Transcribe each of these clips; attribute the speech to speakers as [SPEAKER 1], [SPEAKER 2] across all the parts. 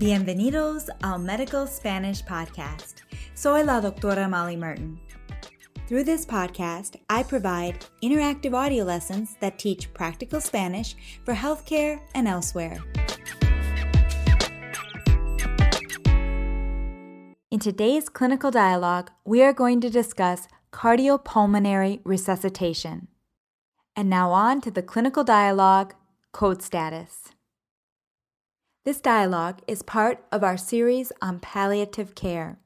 [SPEAKER 1] Bienvenidos al Medical Spanish Podcast. Soy la doctora Molly Martin. Through this podcast, I provide interactive audio lessons that teach practical Spanish for healthcare and elsewhere. In today's clinical dialogue, we are going to discuss cardiopulmonary resuscitation. And now on to the clinical dialogue, code status. This dialogue is part of our series on palliative care.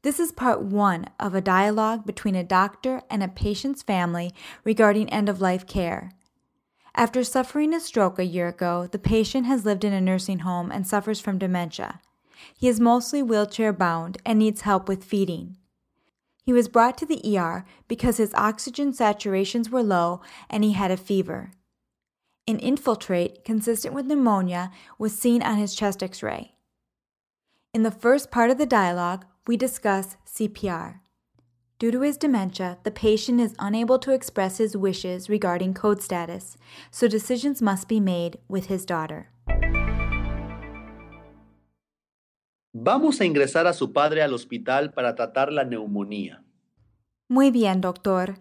[SPEAKER 1] This is part one of a dialogue between a doctor and a patient's family regarding end of life care. After suffering a stroke a year ago, the patient has lived in a nursing home and suffers from dementia. He is mostly wheelchair bound and needs help with feeding. He was brought to the ER because his oxygen saturations were low and he had a fever. An infiltrate consistent with pneumonia was seen on his chest x ray. In the first part of the dialogue, we discuss CPR. Due to his dementia, the patient is unable to express his wishes regarding code status, so decisions must be made with his daughter.
[SPEAKER 2] Vamos a ingresar a su padre al hospital para tratar la neumonía.
[SPEAKER 1] Muy bien, doctor.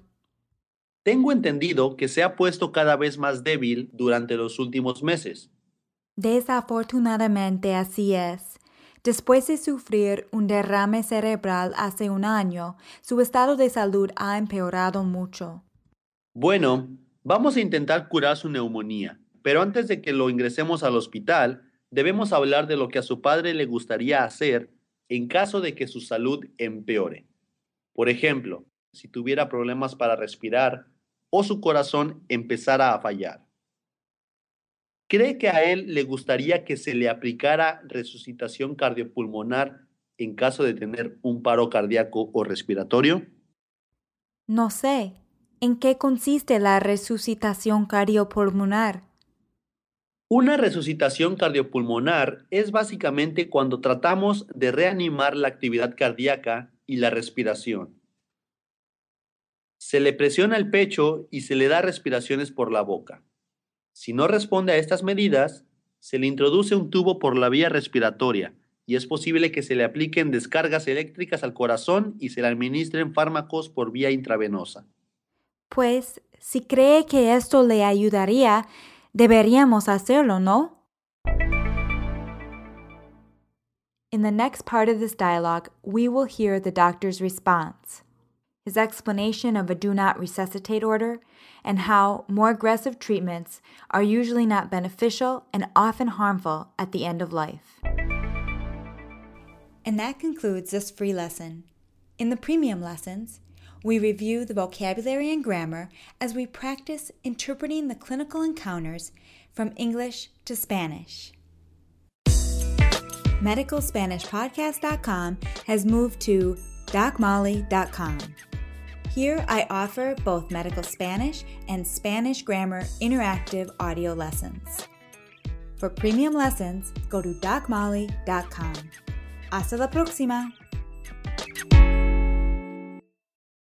[SPEAKER 2] Tengo entendido que se ha puesto cada vez más débil durante los últimos meses.
[SPEAKER 1] Desafortunadamente así es. Después de sufrir un derrame cerebral hace un año, su estado de salud ha empeorado mucho.
[SPEAKER 2] Bueno, vamos a intentar curar su neumonía, pero antes de que lo ingresemos al hospital, debemos hablar de lo que a su padre le gustaría hacer en caso de que su salud empeore. Por ejemplo, si tuviera problemas para respirar o su corazón empezara a fallar. ¿Cree que a él le gustaría que se le aplicara resucitación cardiopulmonar en caso de tener un paro cardíaco o respiratorio?
[SPEAKER 1] No sé. ¿En qué consiste la resucitación cardiopulmonar?
[SPEAKER 2] Una resucitación cardiopulmonar es básicamente cuando tratamos de reanimar la actividad cardíaca y la respiración se le presiona el pecho y se le da respiraciones por la boca. Si no responde a estas medidas, se le introduce un tubo por la vía respiratoria y es posible que se le apliquen descargas eléctricas al corazón y se le administren fármacos por vía intravenosa.
[SPEAKER 1] Pues, si cree que esto le ayudaría, deberíamos hacerlo, ¿no? In the next part of this dialogue, we will hear the doctor's response his explanation of a do not resuscitate order, and how more aggressive treatments are usually not beneficial and often harmful at the end of life. And that concludes this free lesson. In the premium lessons, we review the vocabulary and grammar as we practice interpreting the clinical encounters from English to Spanish. MedicalSpanishPodcast.com has moved to docmolly.com. Here I offer both medical Spanish and Spanish grammar interactive audio lessons. For premium lessons, go to docmolly.com. Hasta la próxima!